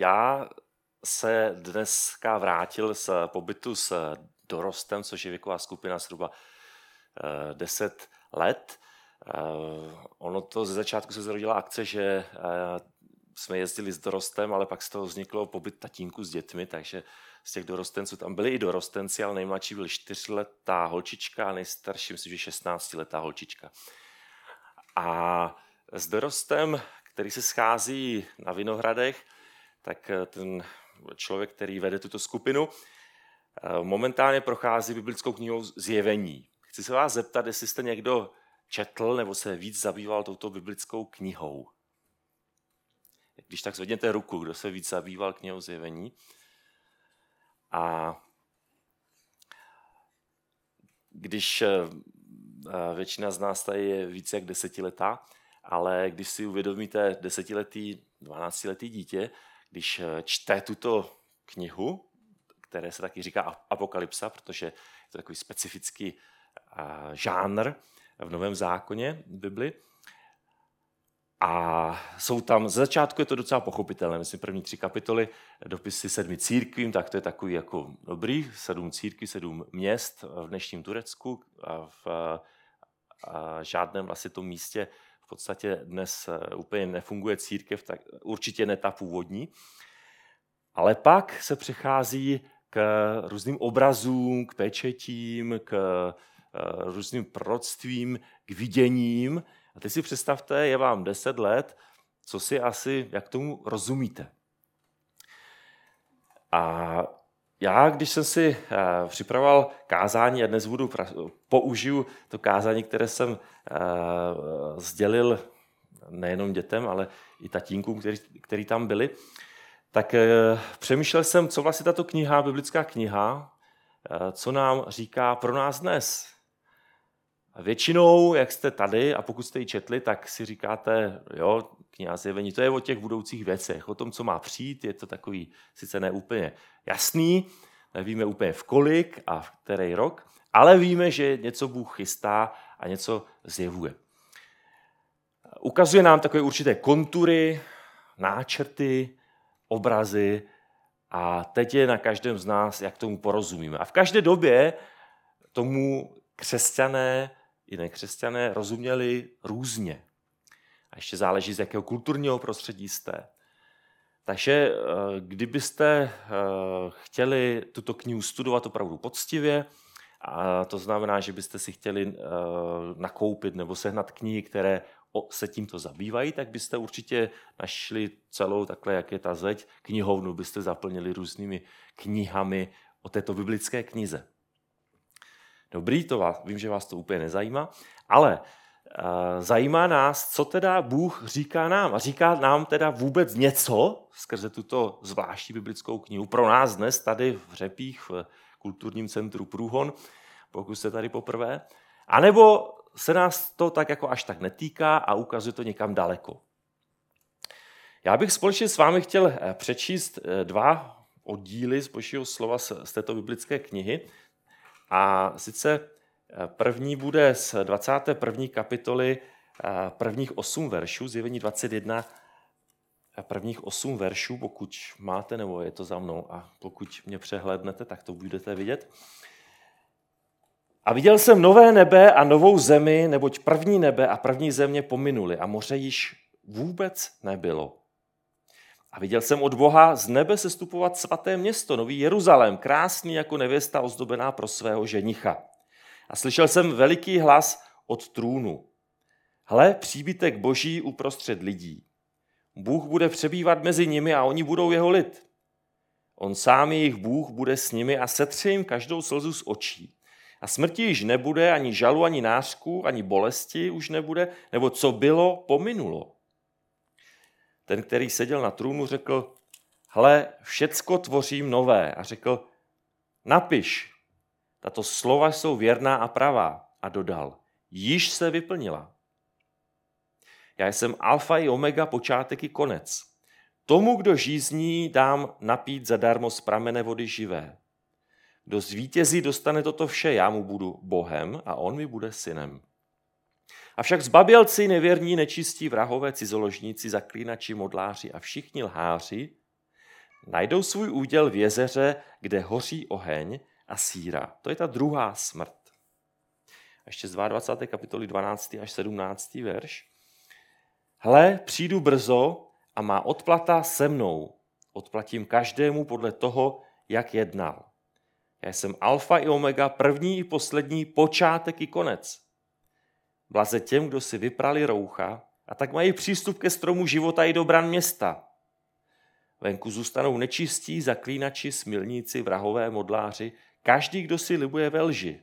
já se dneska vrátil z pobytu s dorostem, což je věková skupina zhruba 10 let. Ono to ze začátku se zrodila akce, že jsme jezdili s dorostem, ale pak z toho vzniklo pobyt tatínku s dětmi, takže z těch dorostenců tam byli i dorostenci, ale nejmladší byl čtyřletá holčička a nejstarší myslím, že 16-letá holčička. A s dorostem, který se schází na Vinohradech, tak ten člověk, který vede tuto skupinu, momentálně prochází biblickou knihou Zjevení. Chci se vás zeptat, jestli jste někdo četl nebo se víc zabýval touto biblickou knihou. Když tak zvedněte ruku, kdo se víc zabýval knihou Zjevení. A když eh, většina z nás tady je více jak desetiletá, ale když si uvědomíte desetiletý, dvanáctiletý dítě, když eh, čte tuto knihu, které se taky říká apokalypsa, protože je to takový specifický eh, žánr v Novém zákoně Bibli, a jsou tam, z začátku je to docela pochopitelné, myslím první tři kapitoly, dopisy sedmi církvím, tak to je takový jako dobrý, sedm církví, sedm měst v dnešním Turecku a v a žádném vlastně tom místě podstatě dnes e, úplně nefunguje církev, tak určitě ne ta původní. Ale pak se přechází k různým obrazům, k pečetím, k e, různým proroctvím, k viděním, a teď si představte, je vám 10 let, co si asi, jak tomu rozumíte. A já, když jsem si eh, připravoval kázání, a dnes budu použiju to kázání, které jsem eh, sdělil nejenom dětem, ale i tatínkům, který, který tam byli, tak eh, přemýšlel jsem, co vlastně tato kniha, biblická kniha, co nám říká pro nás dnes. Většinou, jak jste tady a pokud jste ji četli, tak si říkáte, jo, kniha zjevení, to je o těch budoucích věcech, o tom, co má přijít, je to takový sice neúplně jasný, nevíme úplně v kolik a v který rok, ale víme, že něco Bůh chystá a něco zjevuje. Ukazuje nám takové určité kontury, náčrty, obrazy a teď je na každém z nás, jak tomu porozumíme. A v každé době tomu křesťané i nekřesťané rozuměli různě. A ještě záleží, z jakého kulturního prostředí jste. Takže eh, kdybyste eh, chtěli tuto knihu studovat opravdu poctivě, a to znamená, že byste si chtěli eh, nakoupit nebo sehnat knihy, které se tímto zabývají, tak byste určitě našli celou takhle, jak je ta zeď, knihovnu byste zaplnili různými knihami o této biblické knize. Dobrý, to vás, vím, že vás to úplně nezajímá, ale uh, zajímá nás, co teda Bůh říká nám. A říká nám teda vůbec něco skrze tuto zvláštní biblickou knihu pro nás dnes tady v Řepích, v kulturním centru Průhon, pokud jste tady poprvé. A nebo se nás to tak jako až tak netýká a ukazuje to někam daleko. Já bych společně s vámi chtěl eh, přečíst eh, dva oddíly z božího slova z této biblické knihy. A sice eh, první bude z 21. kapitoly eh, prvních 8 veršů, zjevení 21 eh, prvních 8 veršů, pokud máte, nebo je to za mnou, a pokud mě přehlednete, tak to budete vidět. A viděl jsem nové nebe a novou zemi, neboť první nebe a první země pominuli a moře již vůbec nebylo. A viděl jsem od Boha z nebe sestupovat svaté město, nový Jeruzalém, krásný jako nevěsta ozdobená pro svého ženicha. A slyšel jsem veliký hlas od trůnu. Hle, příbytek boží uprostřed lidí. Bůh bude přebývat mezi nimi a oni budou jeho lid. On sám jejich Bůh bude s nimi a setře jim každou slzu z očí. A smrti již nebude, ani žalu, ani nářku, ani bolesti už nebude, nebo co bylo, pominulo. Ten, který seděl na trůnu, řekl, hle, všecko tvořím nové. A řekl, napiš, tato slova jsou věrná a pravá. A dodal, již se vyplnila. Já jsem alfa i omega, počátek i konec. Tomu, kdo žízní, dám napít zadarmo z pramene vody živé. Kdo zvítězí, dostane toto vše, já mu budu Bohem a on mi bude synem. Avšak zbabělci, nevěrní, nečistí, vrahové, cizoložníci, zaklínači, modláři a všichni lháři najdou svůj úděl v jezeře, kde hoří oheň a síra. To je ta druhá smrt. A ještě z 22. kapitoly 12. až 17. verš. Hle, přijdu brzo a má odplata se mnou. Odplatím každému podle toho, jak jednal. Já jsem alfa i omega, první i poslední, počátek i konec. Blaze těm, kdo si vyprali roucha a tak mají přístup ke stromu života i do bran města. Venku zůstanou nečistí, zaklínači, smilníci, vrahové, modláři, každý, kdo si libuje ve lži.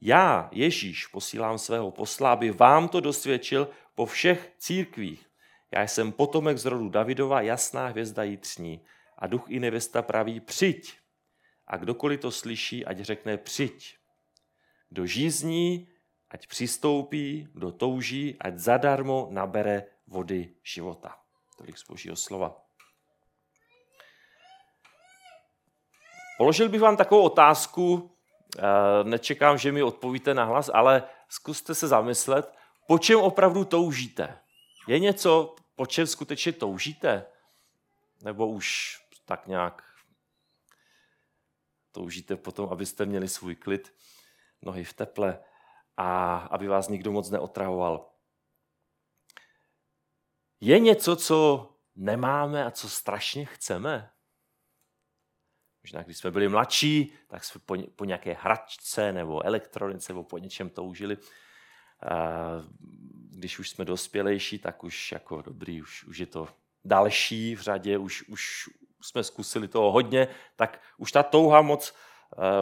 Já, Ježíš, posílám svého posla, aby vám to dosvědčil po všech církvích. Já jsem potomek z rodu Davidova, jasná hvězda jitřní. A duch i nevěsta praví, přijď. A kdokoliv to slyší, ať řekne přijď. Kdo žízní, ať přistoupí, kdo touží, ať zadarmo nabere vody života. Tolik z božího slova. Položil bych vám takovou otázku, eh, nečekám, že mi odpovíte na hlas, ale zkuste se zamyslet, po čem opravdu toužíte. Je něco, po čem skutečně toužíte? Nebo už tak nějak toužíte potom, abyste měli svůj klid, nohy v teple a aby vás nikdo moc neotravoval. Je něco, co nemáme a co strašně chceme? Možná, když jsme byli mladší, tak jsme po, nějaké hračce nebo elektronice nebo po něčem toužili. Když už jsme dospělejší, tak už jako dobrý, už, už je to další v řadě, už, už jsme zkusili toho hodně, tak už ta touha moc,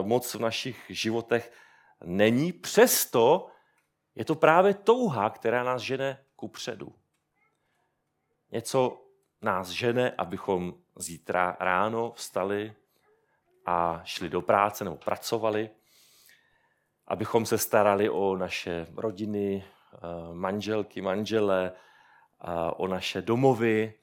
moc v našich životech není. Přesto je to právě touha, která nás žene ku předu. Něco nás žene, abychom zítra ráno vstali a šli do práce nebo pracovali, abychom se starali o naše rodiny, eh, manželky, manžele, o naše domovy.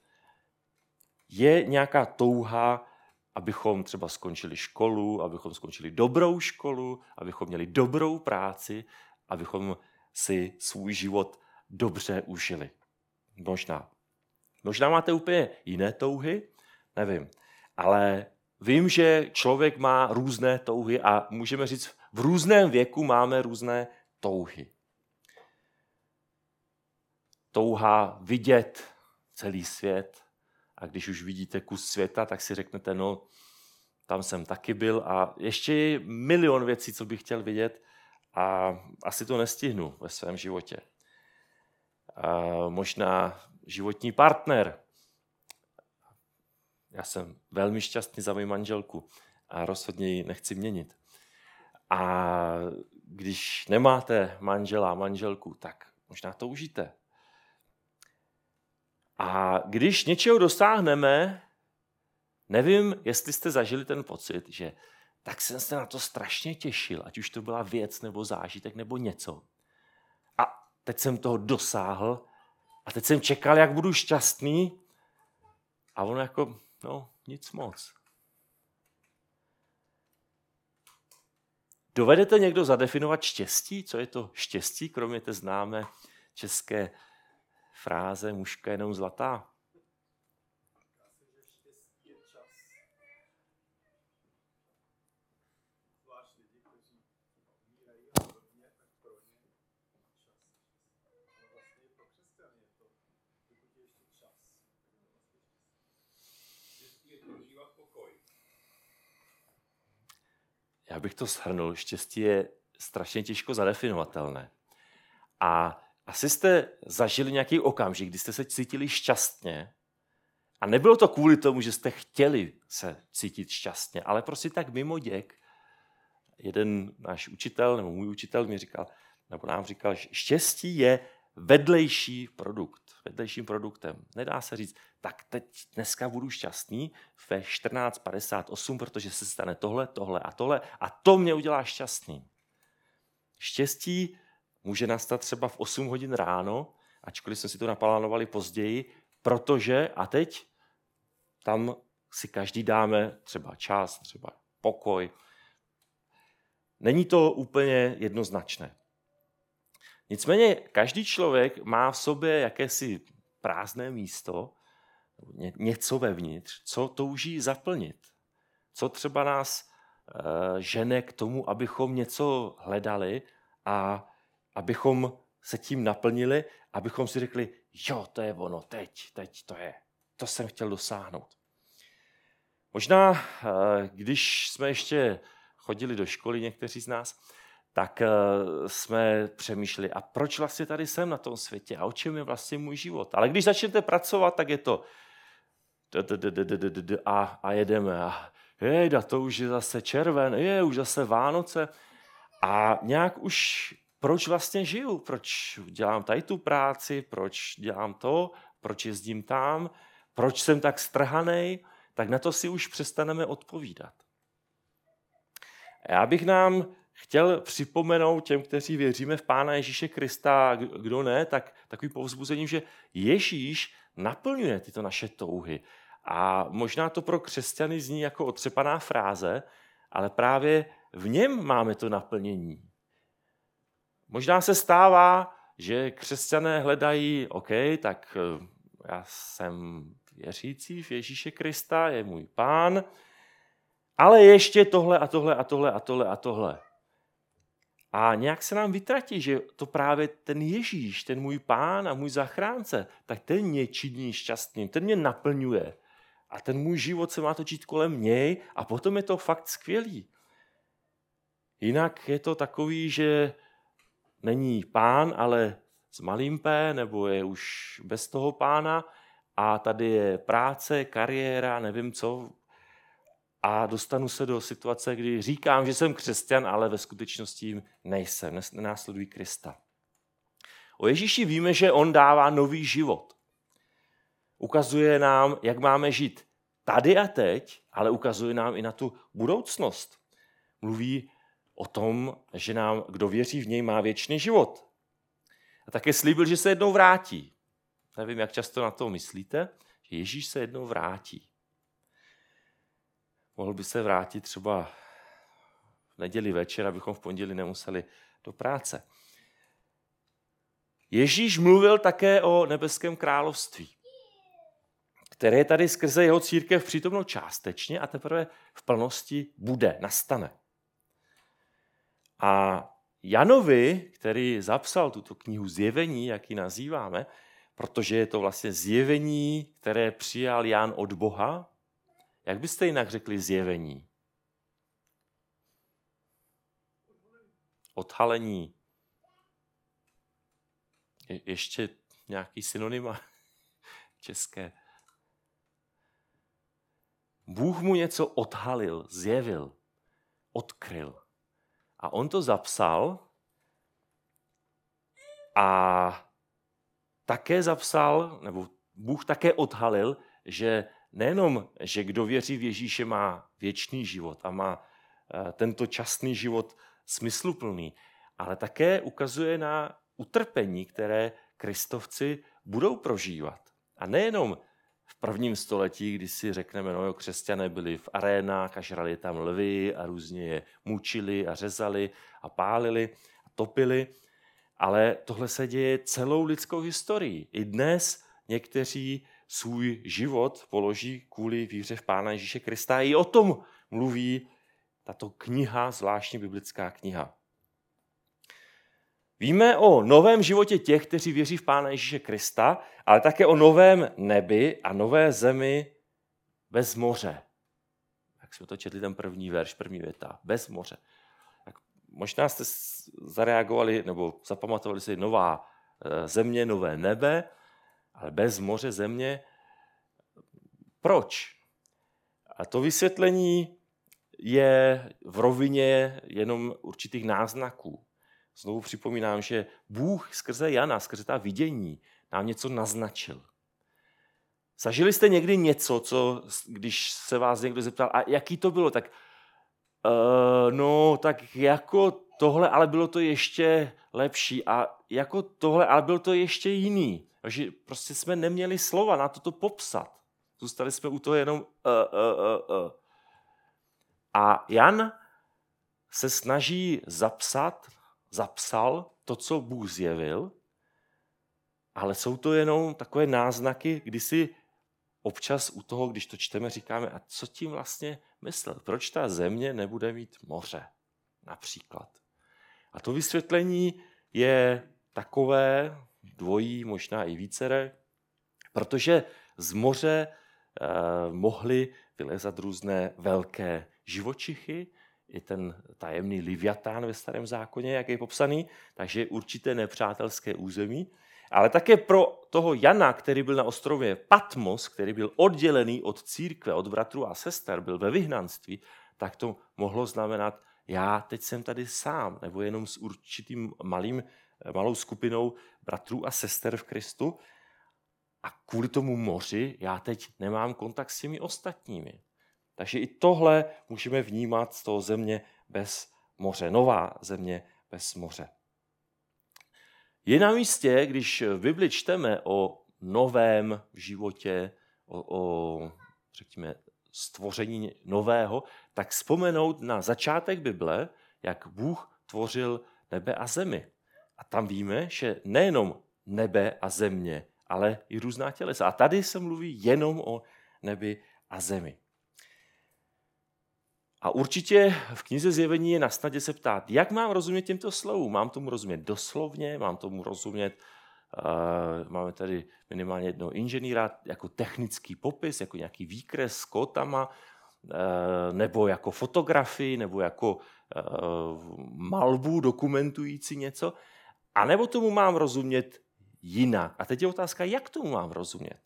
Je nějaká touha, abychom třeba skončili školu, abychom skončili dobrou školu, abychom měli dobrou práci, abychom si svůj život dobře užili. Možná. Možná máte úplně jiné touhy, nevím. Ale vím, že člověk má různé touhy a můžeme říct, v různém věku máme různé touhy. Touha vidět celý svět a když už vidíte kus světa, tak si řeknete, no, tam jsem taky byl a ještě je milion věcí, co bych chtěl vidět a asi to nestihnu ve svém životě. A možná životní partner, já jsem velmi šťastný za moji manželku a rozhodně ji nechci měnit. A když nemáte manžela a manželku, tak možná to užijte. A když něčeho dosáhneme, nevím, jestli jste zažili ten pocit, že tak jsem se na to strašně těšil, ať už to byla věc nebo zážitek nebo něco. A teď jsem toho dosáhl a teď jsem čekal, jak budu šťastný a ono jako No, nic moc. Dovedete někdo zadefinovat štěstí? Co je to štěstí, kromě té známé české fráze mužka jenom zlatá? já bych to shrnul, štěstí je strašně těžko zadefinovatelné. A asi jste zažili nějaký okamžik, kdy jste se cítili šťastně a nebylo to kvůli tomu, že jste chtěli se cítit šťastně, ale prostě tak mimo děk. Jeden náš učitel, nebo můj učitel mi říkal, nebo nám říkal, že štěstí je vedlejší produkt, vedlejším produktem. Nedá se říct, tak teď dneska budu šťastný ve 14.58, protože se stane tohle, tohle a tohle a to mě udělá šťastný. Štěstí může nastat třeba v 8 hodin ráno, ačkoliv jsme si to naplánovali později, protože a teď tam si každý dáme třeba čas, třeba pokoj. Není to úplně jednoznačné. Nicméně každý člověk má v sobě jakési prázdné místo, něco vevnitř, co touží zaplnit. Co třeba nás e, žene k tomu, abychom něco hledali a abychom se tím naplnili, abychom si řekli, jo, to je ono, teď, teď to je. To jsem chtěl dosáhnout. Možná, eh, když jsme ještě chodili do školy, někteří z nás, tak eh, jsme přemýšleli, a proč vlastně tady jsem na tom světě a o čem je vlastně můj život. Ale když začnete pracovat, tak je to a, a jedeme. A jejda, to už je zase červen, je už zase Vánoce. A nějak už, proč vlastně žiju? Proč dělám tady tu práci? Proč dělám to? Proč jezdím tam? Proč jsem tak strhanej? Tak na to si už přestaneme odpovídat. Já bych nám chtěl připomenout těm, kteří věříme v Pána Ježíše Krista, kdo ne, tak takový povzbuzením, že Ježíš naplňuje tyto naše touhy. A možná to pro křesťany zní jako otřepaná fráze, ale právě v něm máme to naplnění. Možná se stává, že křesťané hledají, OK, tak eh, já jsem věřící v Ježíše Krista, je můj pán, ale ještě tohle a tohle a tohle a tohle a tohle. A nějak se nám vytratí, že to právě ten Ježíš, ten můj pán a můj zachránce, tak ten mě činí šťastným, ten mě naplňuje. A ten můj život se má točit kolem něj a potom je to fakt skvělý. Jinak je to takový, že není pán, ale s malým P, nebo je už bez toho pána a tady je práce, kariéra, nevím co, a dostanu se do situace, kdy říkám, že jsem křesťan, ale ve skutečnosti nejsem, nenásleduji Krista. O Ježíši víme, že on dává nový život. Ukazuje nám, jak máme žít tady a teď, ale ukazuje nám i na tu budoucnost. Mluví o tom, že nám, kdo věří v něj, má věčný život. A také slíbil, že se jednou vrátí. Nevím, jak často na to myslíte, že Ježíš se jednou vrátí. Mohl by se vrátit třeba v neděli večer, abychom v pondělí nemuseli do práce. Ježíš mluvil také o nebeském království, které tady skrze jeho církev přítomno částečně a teprve v plnosti bude, nastane. A Janovi, který zapsal tuto knihu Zjevení, jak ji nazýváme, protože je to vlastně zjevení, které přijal Jan od Boha, jak byste jinak řekli zjevení? Odhalení. Je, ještě nějaký synonyma české. Bůh mu něco odhalil, zjevil, odkryl. A on to zapsal a také zapsal, nebo Bůh také odhalil, že nejenom, že kdo věří v Ježíše má věčný život a má eh, tento časný život smysluplný, ale také ukazuje na utrpení, které kristovci budou prožívat. A nejenom prvním století, kdy si řekneme, no jo, křesťané byli v arénách a žrali tam lvy a různě je mučili a řezali a pálili a topili, ale tohle se děje celou lidskou historii. I dnes někteří svůj život položí kvůli víře v Pána Ježíše Krista. I o tom mluví tato kniha, zvláštní biblická kniha. Víme o novém životě těch, kteří věří v Pána Ježíše Krista, ale také o novém nebi a nové zemi bez moře. Jak jsme to četli ten první verš, první věta. Bez moře. Tak možná jste zareagovali nebo zapamatovali si nová eh, země, nové nebe, ale bez moře země. Proč? A to vysvětlení je v rovině jenom určitých náznaků. Znovu připomínám, že Bůh skrze Jana, skrze ta vidění, nám něco naznačil. Zažili jste někdy něco, co, když se vás někdo zeptal, a jaký to bylo, tak uh, no, tak jako tohle, ale bylo to ještě lepší a jako tohle, ale bylo to ještě jiný. Takže prostě jsme neměli slova na to popsat. Zůstali jsme u toho jenom uh, uh, uh, uh. A Jan se snaží zapsat, zapsal to, co Bůh zjevil, ale jsou to jenom takové náznaky, kdy si občas u toho, když to čteme, říkáme, a co tím vlastně myslel? Proč ta země nebude mít moře? Například. A to vysvětlení je takové, dvojí, možná i vícere, protože z moře eh, mohly vylezat různé velké živočichy, i ten tajemný Liviatán ve starém zákoně, jak je popsaný, takže určité nepřátelské území. Ale také pro toho Jana, který byl na ostrově Patmos, který byl oddělený od církve, od bratru a sester, byl ve vyhnanství, tak to mohlo znamenat, já teď jsem tady sám, nebo jenom s určitým malým, malou skupinou bratrů a sester v Kristu. A kvůli tomu moři já teď nemám kontakt s těmi ostatními. Takže i tohle můžeme vnímat z toho země bez moře, nová země bez moře. Je na místě, když v Bibli čteme o novém životě, o, o řekněme, stvoření nového, tak vzpomenout na začátek Bible, jak Bůh tvořil nebe a zemi. A tam víme, že nejenom nebe a země, ale i různá tělesa. A tady se mluví jenom o nebi a zemi. A určitě v knize zjevení je na snadě se ptát, jak mám rozumět těmto slovům. Mám tomu rozumět doslovně, mám tomu rozumět, uh, máme tady minimálně jednoho inženýra, jako technický popis, jako nějaký výkres s kótama, uh, nebo jako fotografii, nebo jako uh, malbu dokumentující něco. A nebo tomu mám rozumět jinak. A teď je otázka, jak tomu mám rozumět.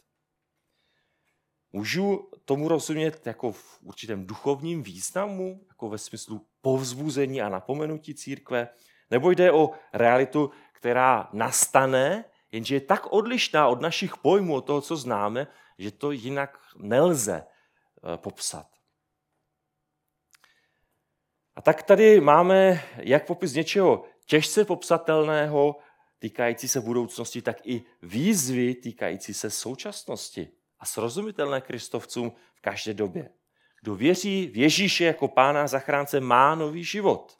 Můžu tomu rozumět jako v určitém duchovním významu, jako ve smyslu povzbuzení a napomenutí církve, nebo jde o realitu, která nastane, jenže je tak odlišná od našich pojmů, od toho, co známe, že to jinak nelze eh, popsat. A tak tady máme jak popis něčeho těžce popsatelného, týkající se budoucnosti, tak i výzvy týkající se současnosti a srozumitelné kristovcům v každé době. Kdo věří v Ježíše jako pána zachránce, má nový život.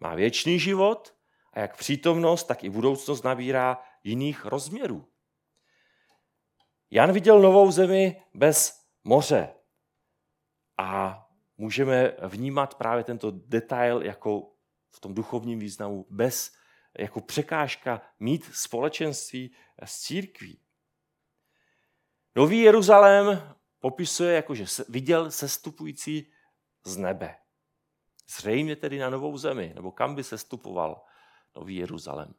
Má věčný život a jak přítomnost, tak i budoucnost nabírá jiných rozměrů. Jan viděl novou zemi bez moře a můžeme vnímat právě tento detail jako v tom duchovním významu bez jako překážka mít společenství s církví. Nový Jeruzalém popisuje jako, že viděl sestupující z nebe. Zřejmě tedy na novou zemi, nebo kam by sestupoval Nový Jeruzalém.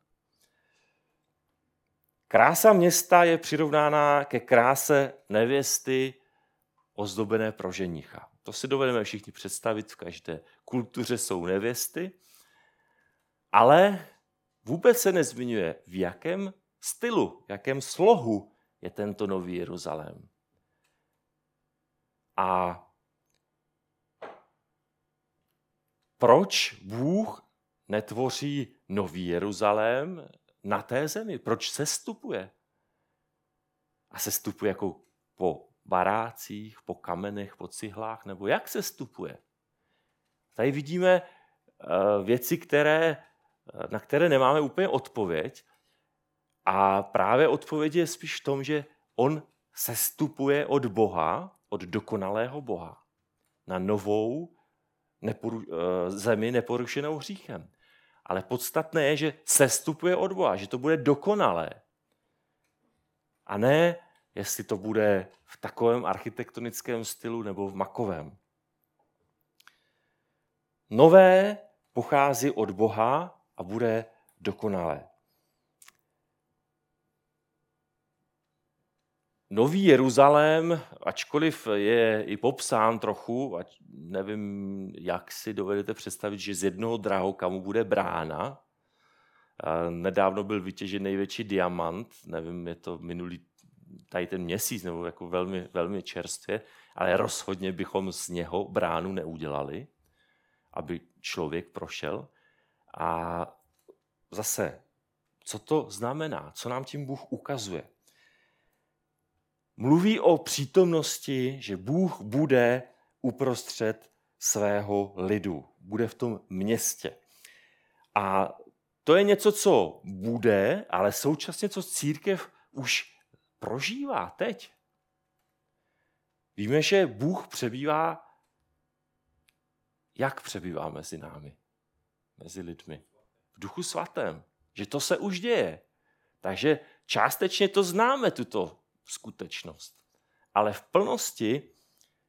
Krása města je přirovnána ke kráse nevěsty ozdobené pro ženicha. To si dovedeme všichni představit, v každé kultuře jsou nevěsty, ale vůbec se nezmiňuje, v jakém stylu, v jakém slohu je tento nový Jeruzalém. A proč Bůh netvoří nový Jeruzalém na té zemi? Proč se stupuje? A se stupuje jako po barácích, po kamenech, po cihlách, nebo jak se stupuje? Tady vidíme eh, věci, které, na které nemáme úplně odpověď, a právě odpověď je spíš v tom, že on sestupuje od Boha, od dokonalého Boha, na novou neporu, eh, zemi neporušenou hříchem. Ale podstatné je, že sestupuje od Boha, že to bude dokonalé. A ne, jestli to bude v takovém architektonickém stylu nebo v makovém. Nové pochází od Boha a bude dokonalé. Nový Jeruzalém, ačkoliv je i popsán trochu, ať nevím, jak si dovedete představit, že z jednoho drahokamu bude brána. Nedávno byl vytěžen největší diamant, nevím, je to minulý tady ten měsíc, nebo jako velmi, velmi čerstvě, ale rozhodně bychom z něho bránu neudělali, aby člověk prošel. A zase, co to znamená? Co nám tím Bůh ukazuje? Mluví o přítomnosti, že Bůh bude uprostřed svého lidu, bude v tom městě. A to je něco, co bude, ale současně co církev už prožívá teď. Víme, že Bůh přebývá, jak přebývá mezi námi, mezi lidmi? V duchu svatém. Že to se už děje. Takže částečně to známe, tuto skutečnost. Ale v plnosti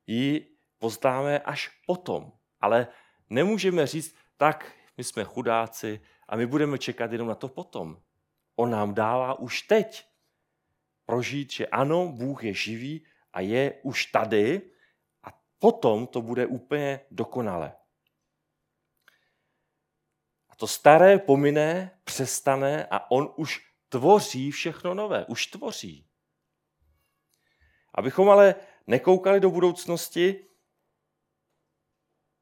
ji poznáme až potom. Ale nemůžeme říct, tak my jsme chudáci a my budeme čekat jenom na to potom. On nám dává už teď prožít, že ano, Bůh je živý a je už tady a potom to bude úplně dokonale. A to staré pomine, přestane a on už tvoří všechno nové. Už tvoří. Abychom ale nekoukali do budoucnosti,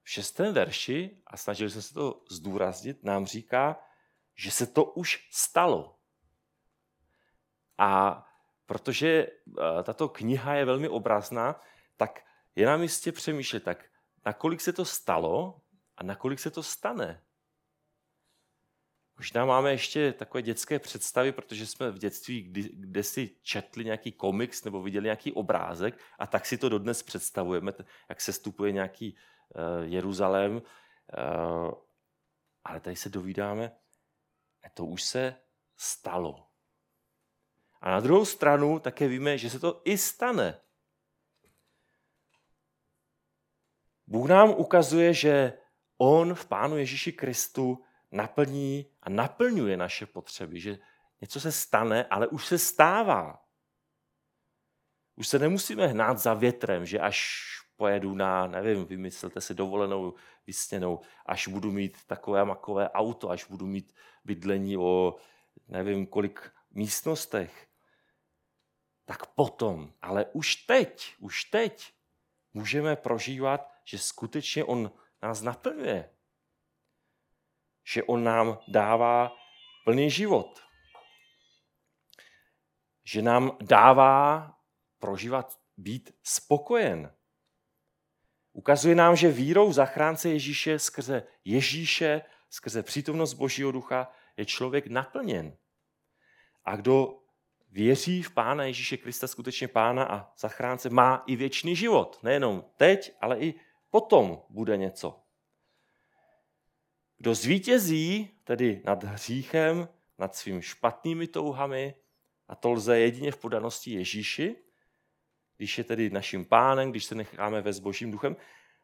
v šestém verši, a snažili jsme se to zdůraznit, nám říká, že se to už stalo. A protože eh, tato kniha je velmi obrazná, tak je na místě přemýšlet, tak nakolik se to stalo a nakolik se to stane. Možná máme ještě takové dětské představy, protože jsme v dětství kdy, kde si četli nějaký komiks nebo viděli nějaký obrázek a tak si to dodnes představujeme, jak se stupuje nějaký uh, Jeruzalém. Uh, ale tady se dovídáme, to už se stalo. A na druhou stranu také víme, že se to i stane. Bůh nám ukazuje, že On v Pánu Ježíši Kristu naplní a naplňuje naše potřeby, že něco se stane, ale už se stává. Už se nemusíme hnát za větrem, že až pojedu na, nevím, vymyslete si dovolenou vysněnou, až budu mít takové makové auto, až budu mít bydlení o nevím kolik místnostech, tak potom, ale už teď, už teď můžeme prožívat, že skutečně on nás naplňuje že on nám dává plný život. Že nám dává prožívat, být spokojen. Ukazuje nám, že vírou zachránce Ježíše skrze Ježíše, skrze přítomnost Božího ducha je člověk naplněn. A kdo věří v Pána Ježíše Krista, skutečně Pána a zachránce, má i věčný život. Nejenom teď, ale i potom bude něco. Kdo zvítězí tedy nad hříchem, nad svými špatnými touhami, a to lze jedině v podanosti Ježíši, když je tedy naším pánem, když se necháme ve božím duchem,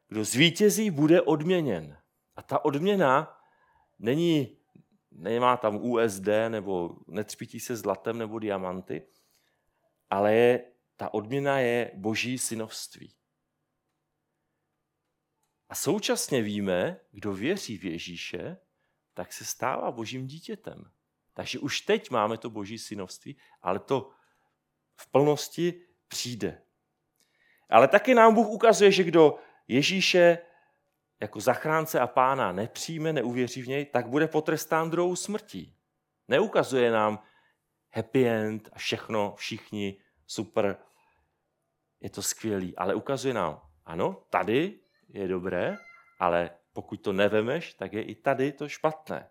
kdo zvítězí, bude odměněn. A ta odměna není, nemá tam USD nebo netřpítí se zlatem nebo diamanty, ale je, ta odměna je boží synovství. Současně víme, kdo věří v Ježíše, tak se stává božím dítětem. Takže už teď máme to boží synovství, ale to v plnosti přijde. Ale taky nám Bůh ukazuje, že kdo Ježíše jako zachránce a pána nepřijme, neuvěří v něj, tak bude potrestán druhou smrtí. Neukazuje nám happy end a všechno, všichni, super, je to skvělý, ale ukazuje nám, ano, tady je dobré, ale pokud to nevemeš, tak je i tady to špatné.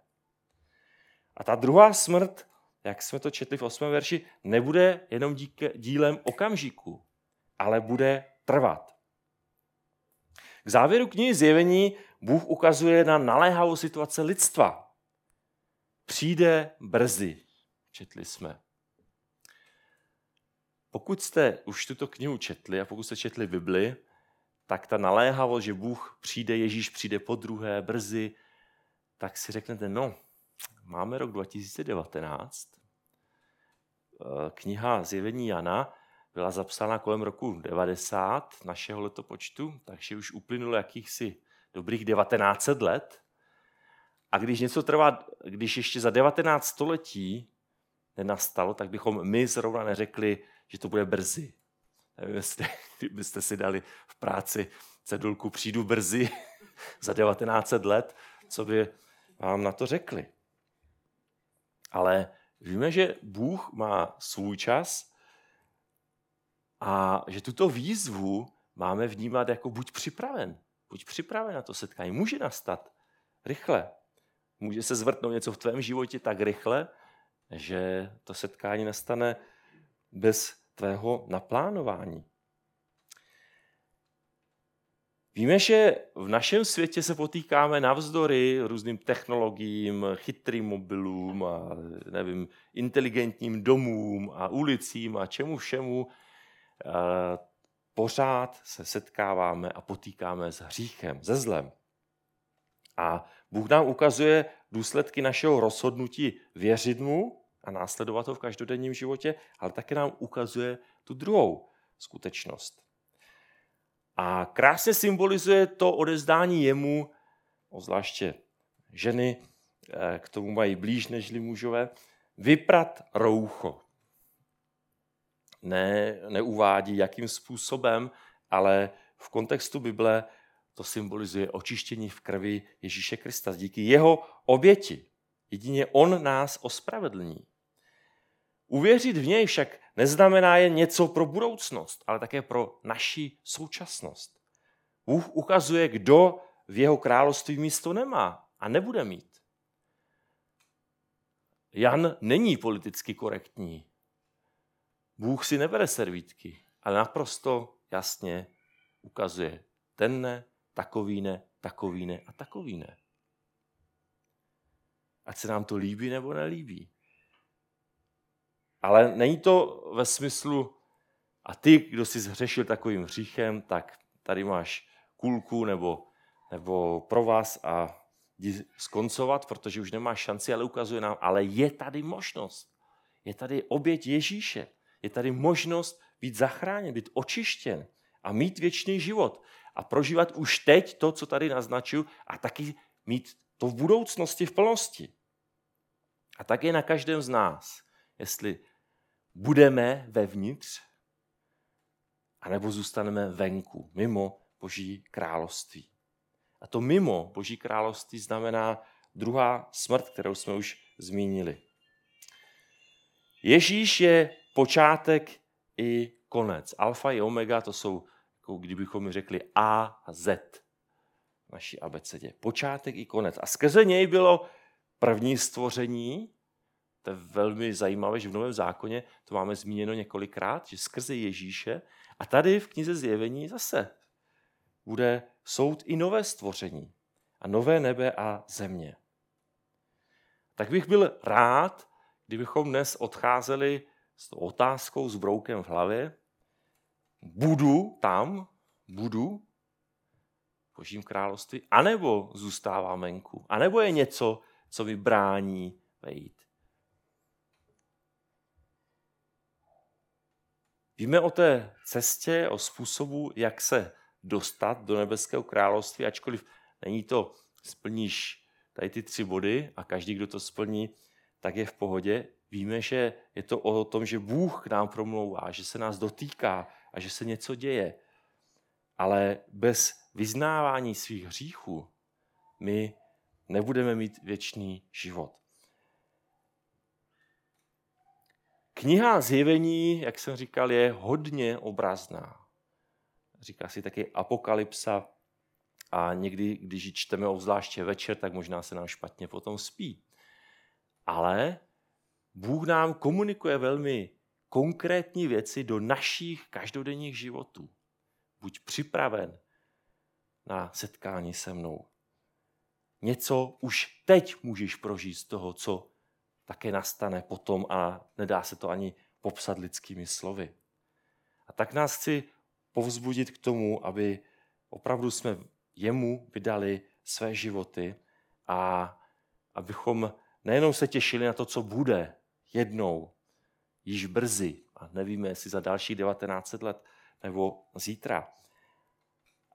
A ta druhá smrt, jak jsme to četli v 8. verši, nebude jenom díky, dílem okamžiku, ale bude trvat. K závěru knihy zjevení Bůh ukazuje na naléhavou situaci lidstva. Přijde brzy, četli jsme. Pokud jste už tuto knihu četli a pokud jste četli Bibli, tak ta naléhavost, že Bůh přijde, Ježíš přijde po druhé, brzy, tak si řeknete, no, máme rok 2019, eh, kniha Zjevení Jana byla zapsána kolem roku 90 našeho letopočtu, takže už uplynulo jakýchsi dobrých 1900 let. A když něco trvá, když ještě za 19 století nenastalo, tak bychom my zrovna neřekli, že to bude brzy. Nevím, jestli, kdybyste si dali v práci cedulku přijdu brzy za 1900 let, co by vám na to řekli. Ale víme, že Bůh má svůj čas a že tuto výzvu máme vnímat jako buď připraven. Buď připraven na to setkání. Může nastat rychle. Může se zvrtnout něco v tvém životě tak rychle, že to setkání nastane bez tvého naplánování. Víme, že v našem světě se potýkáme navzdory různým technologiím, chytrým mobilům a nevím, inteligentním domům a ulicím a čemu všemu. Pořád se setkáváme a potýkáme s hříchem, ze zlem. A Bůh nám ukazuje důsledky našeho rozhodnutí věřit mu a následovat ho v každodenním životě, ale také nám ukazuje tu druhou skutečnost. A krásně symbolizuje to odezdání jemu, ozvláště ženy, eh, k tomu mají blíž nežli mužové, vyprat roucho. Ne, neuvádí, jakým způsobem, ale v kontextu Bible to symbolizuje očištění v krvi Ježíše Krista. Díky jeho oběti. Jedině on nás ospravedlní. Uvěřit v něj však neznamená jen něco pro budoucnost, ale také pro naši současnost. Bůh ukazuje, kdo v jeho království místo nemá a nebude mít. Jan není politicky korektní. Bůh si nebere servítky, ale naprosto jasně ukazuje ten ne, takový ne, takový ne a takový ne. Ať se nám to líbí nebo nelíbí. Ale není to ve smyslu, a ty, kdo jsi zhřešil takovým hříchem, tak tady máš kulku nebo, nebo pro vás a jdi skoncovat, protože už nemáš šanci, ale ukazuje nám, ale je tady možnost. Je tady oběť Ježíše. Je tady možnost být zachráněn, být očištěn a mít věčný život. A prožívat už teď to, co tady naznačuju, a taky mít to v budoucnosti v plnosti. A tak je na každém z nás, jestli budeme vevnitř, anebo zůstaneme venku, mimo Boží království. A to mimo Boží království znamená druhá smrt, kterou jsme už zmínili. Ježíš je počátek i konec. Alfa i omega to jsou, jako kdybychom mi řekli A a Z naší abecedě. Počátek i konec. A skrze něj bylo první stvoření, to je velmi zajímavé, že v Novém zákoně to máme zmíněno několikrát, že skrze Ježíše a tady v knize Zjevení zase bude soud i nové stvoření a nové nebe a země. Tak bych byl rád, kdybychom dnes odcházeli s tou otázkou, s broukem v hlavě. Budu tam, budu v Božím království, anebo zůstávám venku, anebo je něco, co mi brání vejít. Víme o té cestě, o způsobu, jak se dostat do nebeského království, ačkoliv není to, splníš tady ty tři body a každý, kdo to splní, tak je v pohodě. Víme, že je to o tom, že Bůh k nám promlouvá, že se nás dotýká a že se něco děje. Ale bez vyznávání svých hříchů my nebudeme mít věčný život. Kniha Zjevení, jak jsem říkal, je hodně obrazná. Říká si taky apokalypsa a někdy, když ji čteme obzvláště večer, tak možná se nám špatně potom spí. Ale Bůh nám komunikuje velmi konkrétní věci do našich každodenních životů. Buď připraven na setkání se mnou. Něco už teď můžeš prožít z toho, co také nastane potom a nedá se to ani popsat lidskými slovy. A tak nás chci povzbudit k tomu, aby opravdu jsme jemu vydali své životy a abychom nejenom se těšili na to, co bude jednou, již brzy, a nevíme, jestli za další 1900 let nebo zítra,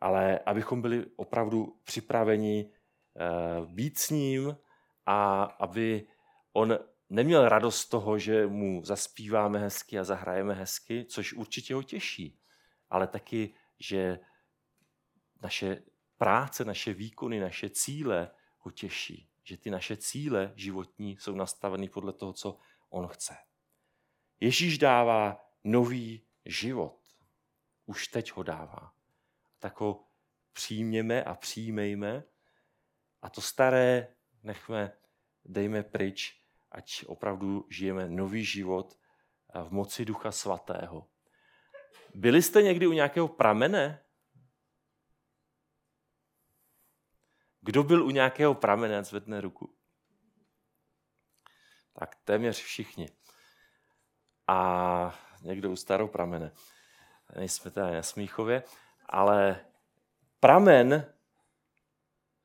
ale abychom byli opravdu připraveni eh, být s ním a aby on neměl radost z toho, že mu zaspíváme hezky a zahrajeme hezky, což určitě ho těší, ale taky, že naše práce, naše výkony, naše cíle ho těší. Že ty naše cíle životní jsou nastaveny podle toho, co on chce. Ježíš dává nový život. Už teď ho dává. Tak ho přijměme a přijmejme a to staré nechme, dejme pryč ať opravdu žijeme nový život v moci Ducha Svatého. Byli jste někdy u nějakého pramene? Kdo byl u nějakého pramene, zvedne ruku. Tak téměř všichni. A někdo u starou pramene. Nejsme teda na Smíchově, ale pramen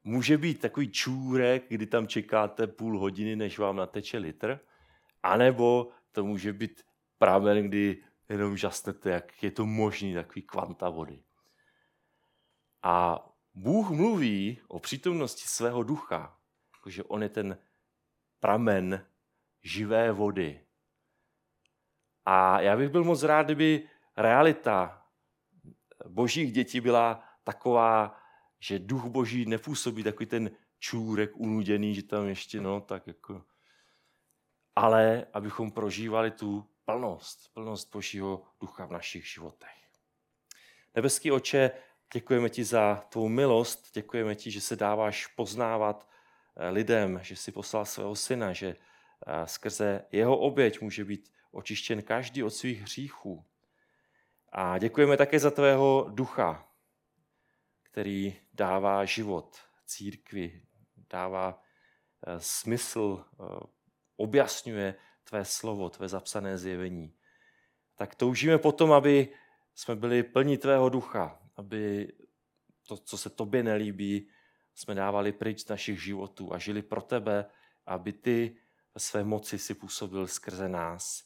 může být takový čůrek, kdy tam čekáte půl hodiny, než vám nateče litr, anebo to může být pramen, kdy jenom žasnete, jak je to možný, takový kvanta vody. A Bůh mluví o přítomnosti svého ducha, že on je ten pramen živé vody. A já bych byl moc rád, kdyby realita božích dětí byla taková, že duch boží nepůsobí takový ten čůrek unuděný, že tam ještě, no, tak jako... Ale abychom prožívali tu plnost, plnost božího ducha v našich životech. Nebeský oče, děkujeme ti za tvou milost, děkujeme ti, že se dáváš poznávat eh, lidem, že jsi poslal svého syna, že eh, skrze jeho oběť může být očištěn každý od svých hříchů. A děkujeme také za tvého ducha, který dává život církvi, dává eh, smysl, objasňuje tvé slovo, tvé zapsané zjevení. Tak toužíme potom, aby jsme byli plní tvého ducha, aby to, co se tobě nelíbí, jsme dávali pryč z našich životů a žili pro tebe, aby ty ve své moci si působil skrze nás.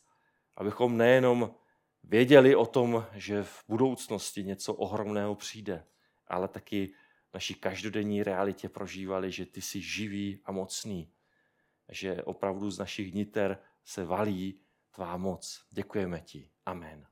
Abychom nejenom věděli o tom, že v budoucnosti něco ohromného přijde, ale taky naší každodenní realitě prožívali, že ty jsi živý a mocný. Že opravdu z našich niter se valí tvá moc. Děkujeme ti. Amen.